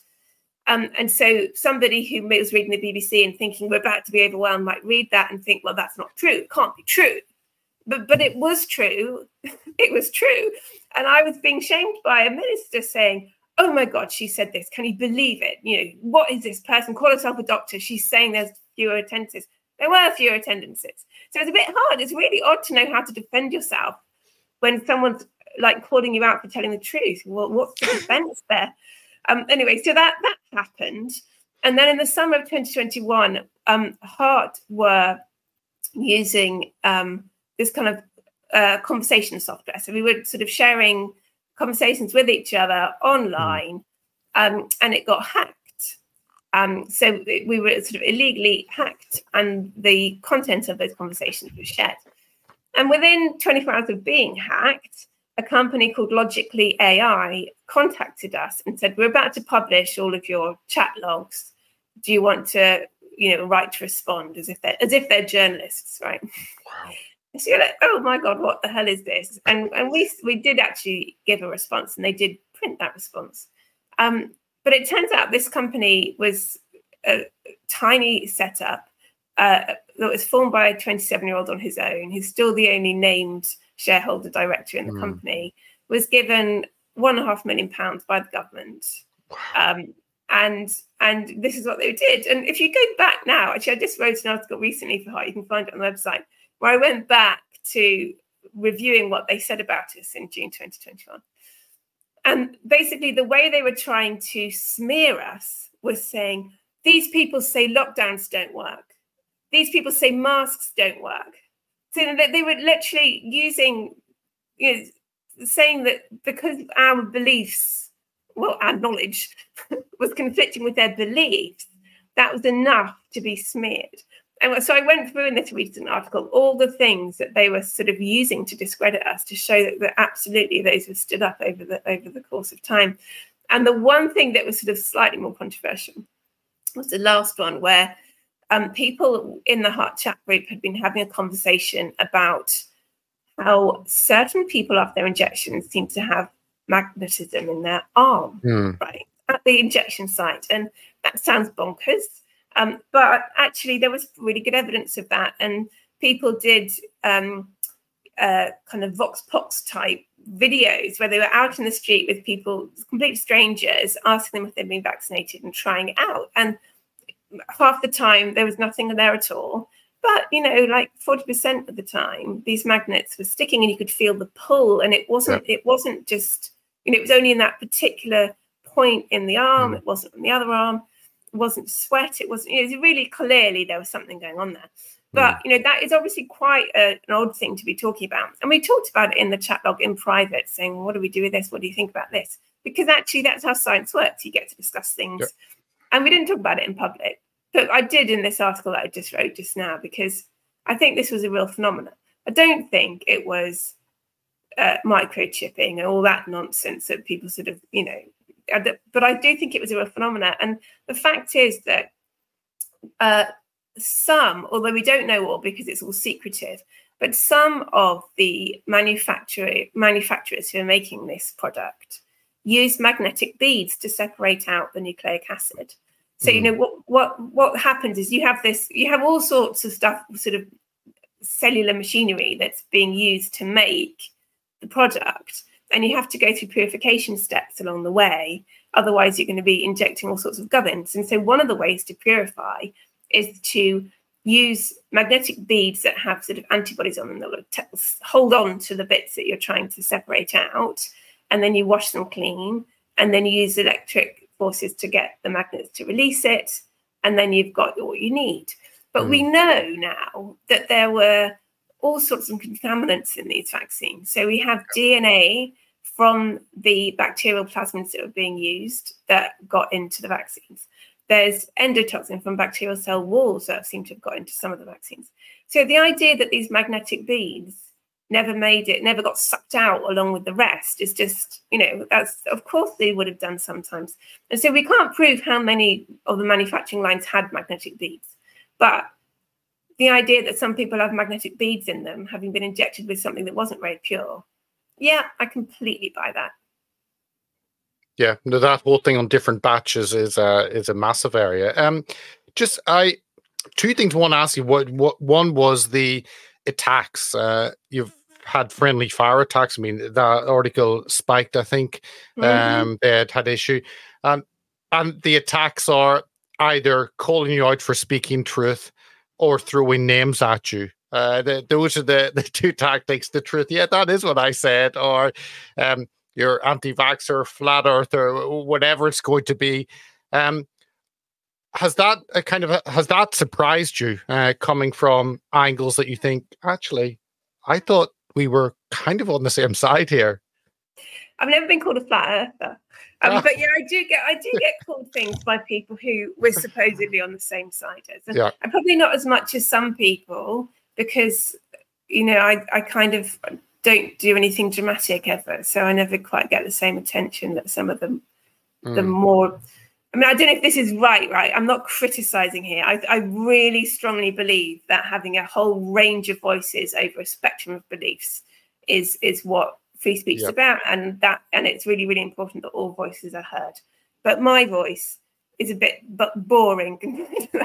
Um, and so somebody who was reading the BBC and thinking we're about to be overwhelmed might read that and think, well, that's not true. It can't be true. But but it was true. it was true. And I was being shamed by a minister saying, Oh my God, she said this. Can you believe it? You know, what is this person? Call herself a doctor. She's saying there's fewer attendances. There were fewer attendances. So it's a bit hard. It's really odd to know how to defend yourself when someone's like calling you out for telling the truth. Well, what's the defense there? Um, anyway, so that that happened, and then in the summer of 2021, um, HART were using um, this kind of uh, conversation software. So we were sort of sharing conversations with each other online, um, and it got hacked. Um, so we were sort of illegally hacked, and the content of those conversations was shared. And within 24 hours of being hacked, a company called Logically AI contacted us and said, "We're about to publish all of your chat logs. Do you want to, you know, write to respond as if they're as if they're journalists, right?" Wow. So you're like, "Oh my god, what the hell is this?" And and we we did actually give a response, and they did print that response. Um, but it turns out this company was a tiny setup uh, that was formed by a 27 year old on his own, who's still the only named shareholder director in the mm. company, was given one and a half million pounds by the government. Um, and and this is what they did. And if you go back now, actually, I just wrote an article recently for HART. You can find it on the website where I went back to reviewing what they said about us in June 2021. And basically, the way they were trying to smear us was saying, these people say lockdowns don't work. These people say masks don't work. So they were literally using, you know, saying that because our beliefs, well, our knowledge was conflicting with their beliefs, that was enough to be smeared. And so I went through in this recent article all the things that they were sort of using to discredit us to show that, that absolutely those were stood up over the over the course of time. And the one thing that was sort of slightly more controversial was the last one where um, people in the HART Chat group had been having a conversation about how certain people after their injections seem to have magnetism in their arm, mm. right, at the injection site. And that sounds bonkers. Um, but actually, there was really good evidence of that. And people did um, uh, kind of Vox Pops type videos where they were out in the street with people, complete strangers, asking them if they'd been vaccinated and trying it out. And half the time there was nothing there at all. But you know, like forty percent of the time, these magnets were sticking, and you could feel the pull. And it wasn't. Yeah. It wasn't just. You know, it was only in that particular point in the arm. Mm. It wasn't in the other arm. It wasn't sweat. It wasn't. You know, it was really clearly there was something going on there. But mm. you know, that is obviously quite a, an odd thing to be talking about. And we talked about it in the chat log in private, saying, "What do we do with this? What do you think about this?" Because actually, that's how science works. You get to discuss things, yep. and we didn't talk about it in public but I did in this article that I just wrote just now because I think this was a real phenomenon. I don't think it was uh, microchipping and all that nonsense that people sort of, you know, but I do think it was a real phenomenon. And the fact is that uh, some, although we don't know all because it's all secretive, but some of the manufacturer, manufacturers who are making this product use magnetic beads to separate out the nucleic acid. So you mm. know what what what happens is you have this you have all sorts of stuff sort of cellular machinery that's being used to make the product. And you have to go through purification steps along the way. Otherwise, you're going to be injecting all sorts of gubbins. And so, one of the ways to purify is to use magnetic beads that have sort of antibodies on them that will t- hold on to the bits that you're trying to separate out. And then you wash them clean. And then you use electric forces to get the magnets to release it. And then you've got what you need. But mm. we know now that there were all sorts of contaminants in these vaccines. So we have DNA from the bacterial plasmids that were being used that got into the vaccines. There's endotoxin from bacterial cell walls that seem to have got into some of the vaccines. So the idea that these magnetic beads never made it, never got sucked out along with the rest is just, you know, that's of course they would have done sometimes. And so we can't prove how many of the manufacturing lines had magnetic beads. But the idea that some people have magnetic beads in them, having been injected with something that wasn't very pure, yeah, I completely buy that. Yeah, that whole thing on different batches is a is a massive area. Um, just I two things I want to ask you. What what one was the attacks. Uh, you've had friendly fire attacks. I mean, that article spiked. I think mm-hmm. um, they had had issue, and and the attacks are either calling you out for speaking truth or throwing names at you. Uh, the, those are the, the two tactics. The truth, yeah, that is what I said, or um, you're anti-vaxxer, flat earther, whatever it's going to be. Um, has that uh, kind of has that surprised you uh, coming from angles that you think actually I thought we were kind of on the same side here? I've never been called a flat earther, um, but yeah, I do get I do get called things by people who we're supposedly on the same side as, and, yeah. and probably not as much as some people because you know I I kind of don't do anything dramatic ever, so I never quite get the same attention that some of them mm. the more. I mean, I don't know if this is right, right? I'm not criticizing here. I, I really strongly believe that having a whole range of voices over a spectrum of beliefs is is what free speech yep. is about, and that and it's really really important that all voices are heard. But my voice is a bit but boring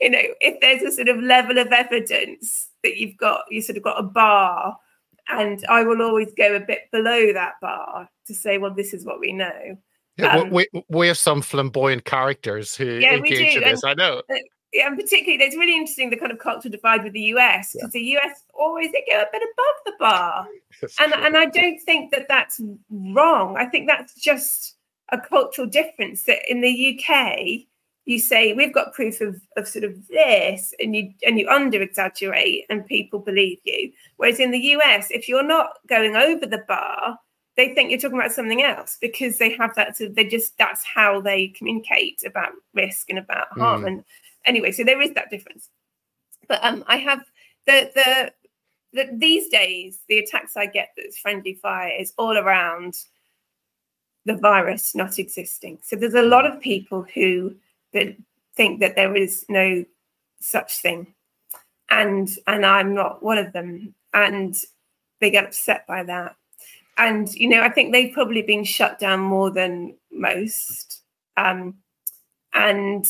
you know, if there's a sort of level of evidence that you've got, you sort of got a bar and I will always go a bit below that bar to say, well, this is what we know. Yeah, um, we, we have some flamboyant characters who yeah, engage in this. And, I know. Yeah, and particularly, it's really interesting the kind of cultural divide with the US because yeah. the US always they go a bit above the bar, and and I don't think that that's wrong. I think that's just a cultural difference that in the UK you say we've got proof of, of sort of this and you and you under exaggerate and people believe you whereas in the us if you're not going over the bar they think you're talking about something else because they have that sort of, they just that's how they communicate about risk and about harm mm. and anyway so there is that difference. But um i have the the the, these days the attacks i get that's friendly fire is all around the virus not existing. So there's a lot of people who that think that there is no such thing. And and i'm not one of them. And they get upset by that. And you know i think they've probably been shut down more than most. Um, and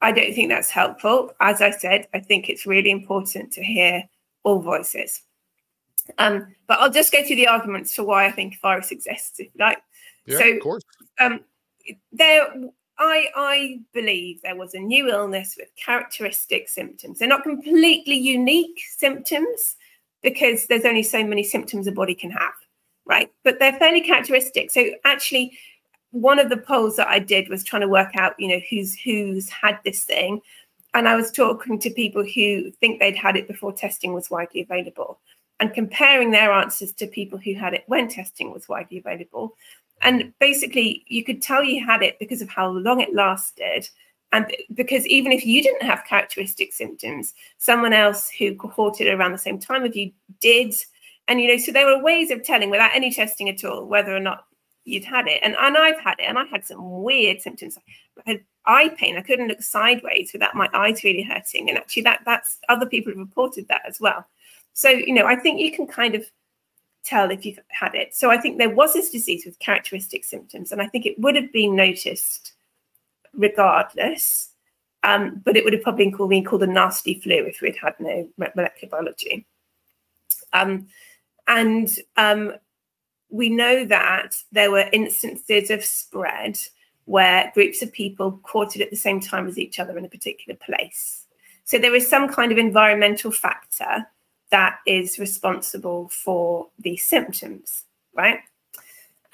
i don't think that's helpful as i said i think it's really important to hear all voices um, but i'll just go through the arguments for why i think virus exists if you like yeah, so of course. Um, there I, I believe there was a new illness with characteristic symptoms. They're not completely unique symptoms because there's only so many symptoms a body can have, right? But they're fairly characteristic. So actually, one of the polls that I did was trying to work out, you know, who's who's had this thing. And I was talking to people who think they'd had it before testing was widely available and comparing their answers to people who had it when testing was widely available. And basically, you could tell you had it because of how long it lasted. And because even if you didn't have characteristic symptoms, someone else who cohorted around the same time as you did. And, you know, so there were ways of telling without any testing at all whether or not you'd had it. And, and I've had it, and I had some weird symptoms. I had eye pain. I couldn't look sideways without my eyes really hurting. And actually, that that's other people have reported that as well. So, you know, I think you can kind of tell if you've had it. So I think there was this disease with characteristic symptoms, and I think it would have been noticed regardless. Um, but it would have probably been called, a nasty flu if we'd had no molecular biology. Um, and um, we know that there were instances of spread where groups of people caught it at the same time as each other in a particular place. So there is some kind of environmental factor that is responsible for these symptoms, right?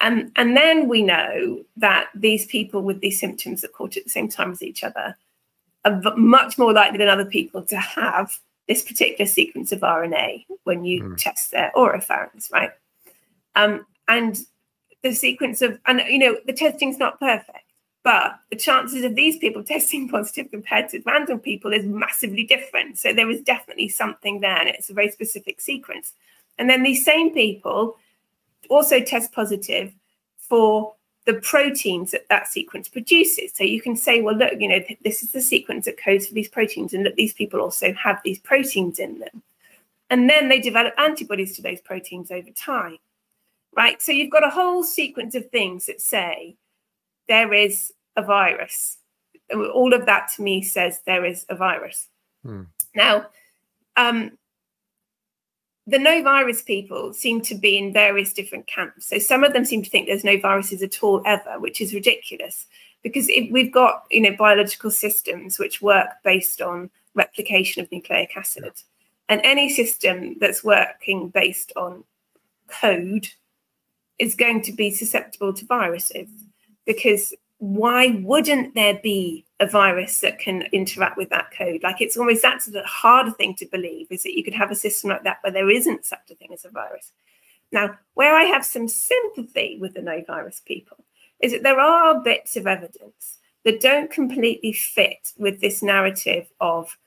Um, and then we know that these people with these symptoms that caught at the same time as each other are much more likely than other people to have this particular sequence of RNA when you mm. test their oropharynx, right? Um, and the sequence of, and you know, the testing's not perfect, but the chances of these people testing positive compared to random people is massively different. So there is definitely something there, and it's a very specific sequence. And then these same people also test positive for the proteins that that sequence produces. So you can say, well, look, you know, this is the sequence that codes for these proteins, and that these people also have these proteins in them. And then they develop antibodies to those proteins over time, right? So you've got a whole sequence of things that say there is a virus. All of that to me says there is a virus. Hmm. Now, um, the no virus people seem to be in various different camps. So some of them seem to think there's no viruses at all ever, which is ridiculous because if we've got you know biological systems which work based on replication of nucleic acid, and any system that's working based on code is going to be susceptible to viruses because why wouldn't there be a virus that can interact with that code? Like it's almost that's the harder thing to believe is that you could have a system like that where there isn't such a thing as a virus. Now, where I have some sympathy with the no virus people is that there are bits of evidence that don't completely fit with this narrative of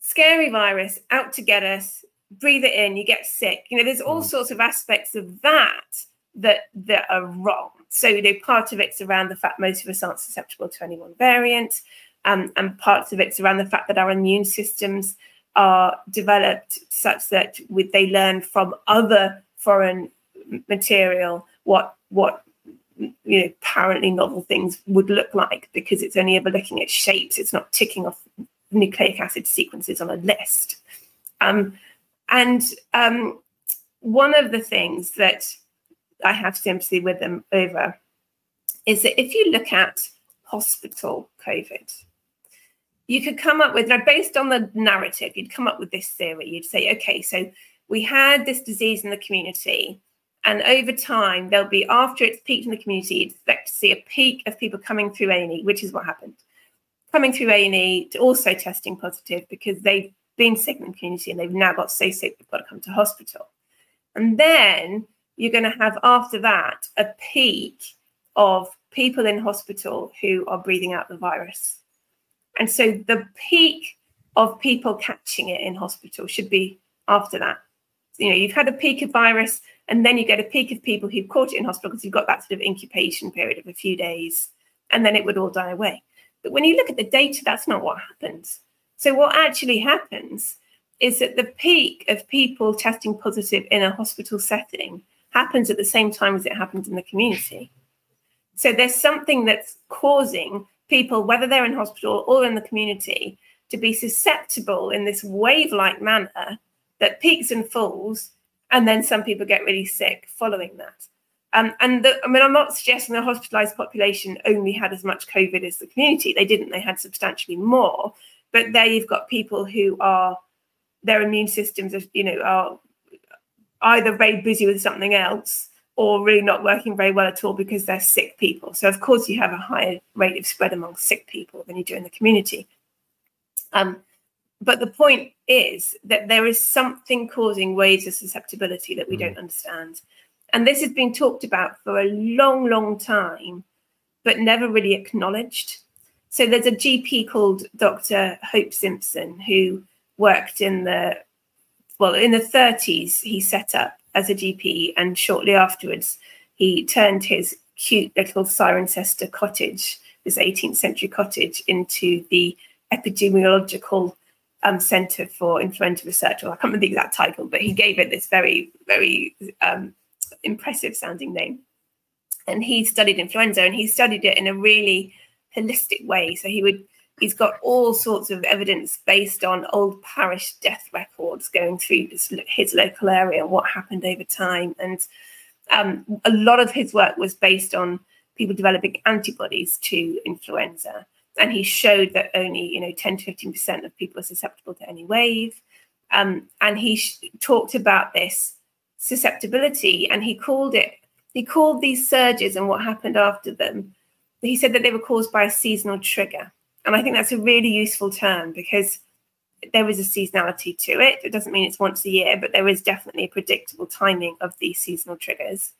scary virus out to get us, breathe it in, you get sick. You know, there's all mm. sorts of aspects of that that that are wrong. So, you know, part of it's around the fact most of us aren't susceptible to any one variant, um, and parts of it's around the fact that our immune systems are developed such that with, they learn from other foreign material what what you know apparently novel things would look like because it's only ever looking at shapes it's not ticking off nucleic acid sequences on a list um, and um, one of the things that I have sympathy with them over is that if you look at hospital COVID, you could come up with, based on the narrative, you'd come up with this theory. You'd say, okay, so we had this disease in the community, and over time, there'll be, after it's peaked in the community, you'd expect to see a peak of people coming through A&E, which is what happened. Coming through A&E to also testing positive because they've been sick in the community and they've now got so sick they've got to come to hospital. And then you're going to have after that a peak of people in hospital who are breathing out the virus. And so the peak of people catching it in hospital should be after that. You know, you've had a peak of virus, and then you get a peak of people who've caught it in hospital because you've got that sort of incubation period of a few days, and then it would all die away. But when you look at the data, that's not what happens. So, what actually happens is that the peak of people testing positive in a hospital setting happens at the same time as it happens in the community. So there's something that's causing people, whether they're in hospital or in the community, to be susceptible in this wave like manner that peaks and falls. And then some people get really sick following that. Um, and the, I mean, I'm not suggesting the hospitalized population only had as much COVID as the community. They didn't, they had substantially more. But there you've got people who are, their immune systems, are, you know, are either very busy with something else or really not working very well at all because they're sick people. So, of course, you have a higher rate of spread among sick people than you do in the community. Um, but the point is that there is something causing waves of susceptibility that we mm. don't understand. And this has been talked about for a long, long time, but never really acknowledged. So there's a GP called Dr. Hope Simpson who worked in the well, in the 30s, he set up as a GP, and shortly afterwards, he turned his cute little Cirencester cottage, this 18th century cottage, into the epidemiological um, Centre for Influenza Research. Well, I can't remember the exact title, but he gave it this very, very um, impressive sounding name. And he studied influenza and he studied it in a really holistic way. So he would he's got all sorts of evidence based on old parish death records going through his, his local area, and what happened over time. And um, a lot of his work was based on people developing antibodies to influenza. And he showed that only, you know, 10 to 15% of people are susceptible to any wave. Um, and he sh- talked about this susceptibility and he called it, he called these surges and what happened after them. He said that they were caused by a seasonal trigger. And I think that's a really useful term because there is a seasonality to it. It doesn't mean it's once a year, but there is definitely a predictable timing of these seasonal triggers.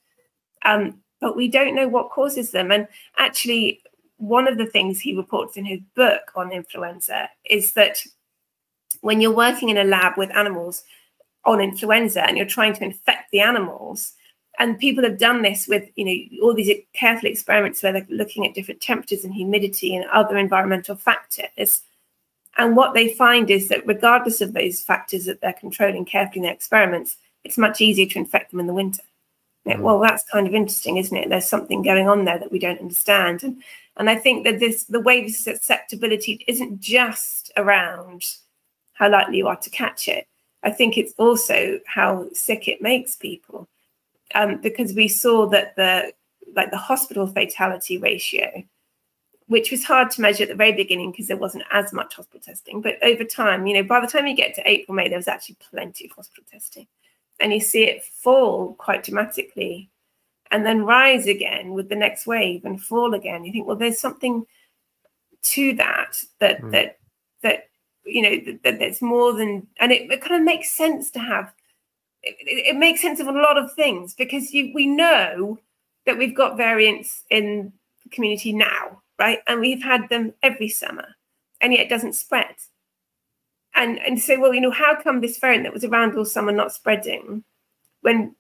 Um, but we don't know what causes them. And actually, one of the things he reports in his book on influenza is that when you're working in a lab with animals on influenza and you're trying to infect the animals, and people have done this with you know all these careful experiments where they're looking at different temperatures and humidity and other environmental factors. And what they find is that regardless of those factors that they're controlling carefully in their experiments it's much easier to infect them in the winter. Mm. well that's kind of interesting isn't it? There's something going on there that we don't understand. And and i think that this the wave susceptibility isn't just around how likely you are to catch it. I think it's also how sick it makes people um, because we saw that the like the hospital fatality ratio, which was hard to measure at the very beginning because there wasn't as much hospital testing, but over time, you know, by the time you get to April, May, there was actually plenty of hospital testing, and you see it fall quite dramatically, and then rise again with the next wave and fall again. You think, well, there's something to that that mm. that that you know that, that there's more than, and it, it kind of makes sense to have it, it, makes sense of a lot of things because you, we know that we've got variants in the community now, right? And we've had them every summer, and yet it doesn't spread. And and so, well, you know, how come this variant that was around all summer not spreading when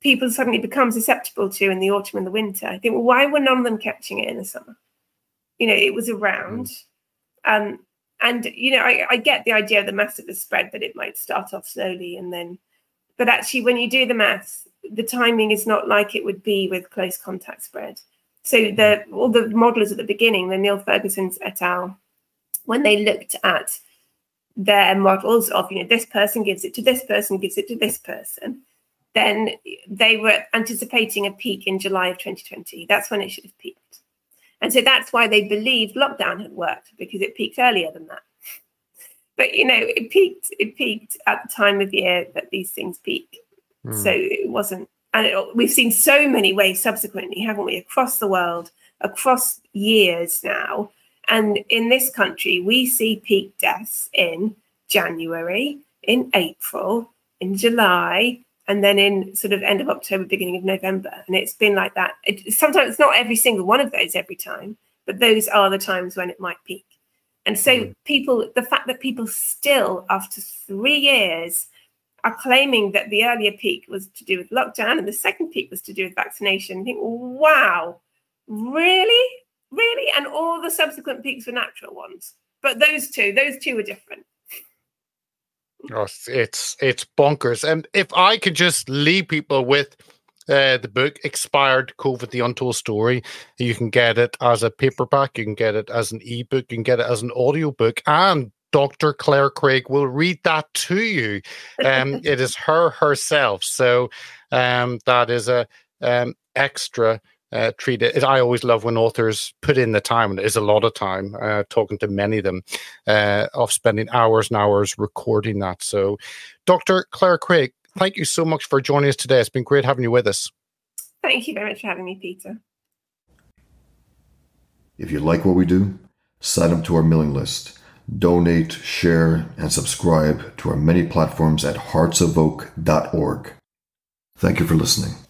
people suddenly become susceptible to in the autumn and the winter? I think, well, why were none of them catching it in the summer? You know, it was around. Mm. Um, and you know, I, I get the idea of the massive spread that it might start off slowly and then but actually, when you do the maths, the timing is not like it would be with close contact spread. So the all the modelers at the beginning, the Neil Ferguson's et al., when they looked at their models of you know this person gives it to this person, gives it to this person, then they were anticipating a peak in July of 2020. That's when it should have peaked. And so that's why they believed lockdown had worked because it peaked earlier than that but you know, it peaked. It peaked at the time of year that these things peak. Mm. So it wasn't, and it, we've seen so many waves subsequently, haven't we, across the world, across years now. And in this country, we see peak deaths in January, in April, in July, and then in sort of end of October, beginning of November. And it's been like that. It, sometimes it's not every single one of those every time, but those are the times when it might peak. And so, mm. people, the fact that people still, after three years, are claiming that the earlier peak was to do with lockdown and the second peak was to do with vaccination, I think, wow, really? Really? And all the subsequent peaks were natural ones. But those two, those two were different. Oh, it's it's bonkers. And if I could just leave people with uh, the book expired covid the untold story you can get it as a paperback you can get it as an ebook you can get it as an audiobook and dr clare craig will read that to you um, it is her herself so um, that is a um, extra uh, treat it. I always love when authors put in the time, and it is a lot of time uh, talking to many of them, uh, of spending hours and hours recording that. So, Dr. Clare Craig, thank you so much for joining us today. It's been great having you with us. Thank you very much for having me, Peter. If you like what we do, sign up to our mailing list, donate, share, and subscribe to our many platforms at heartsofoak.org. Thank you for listening.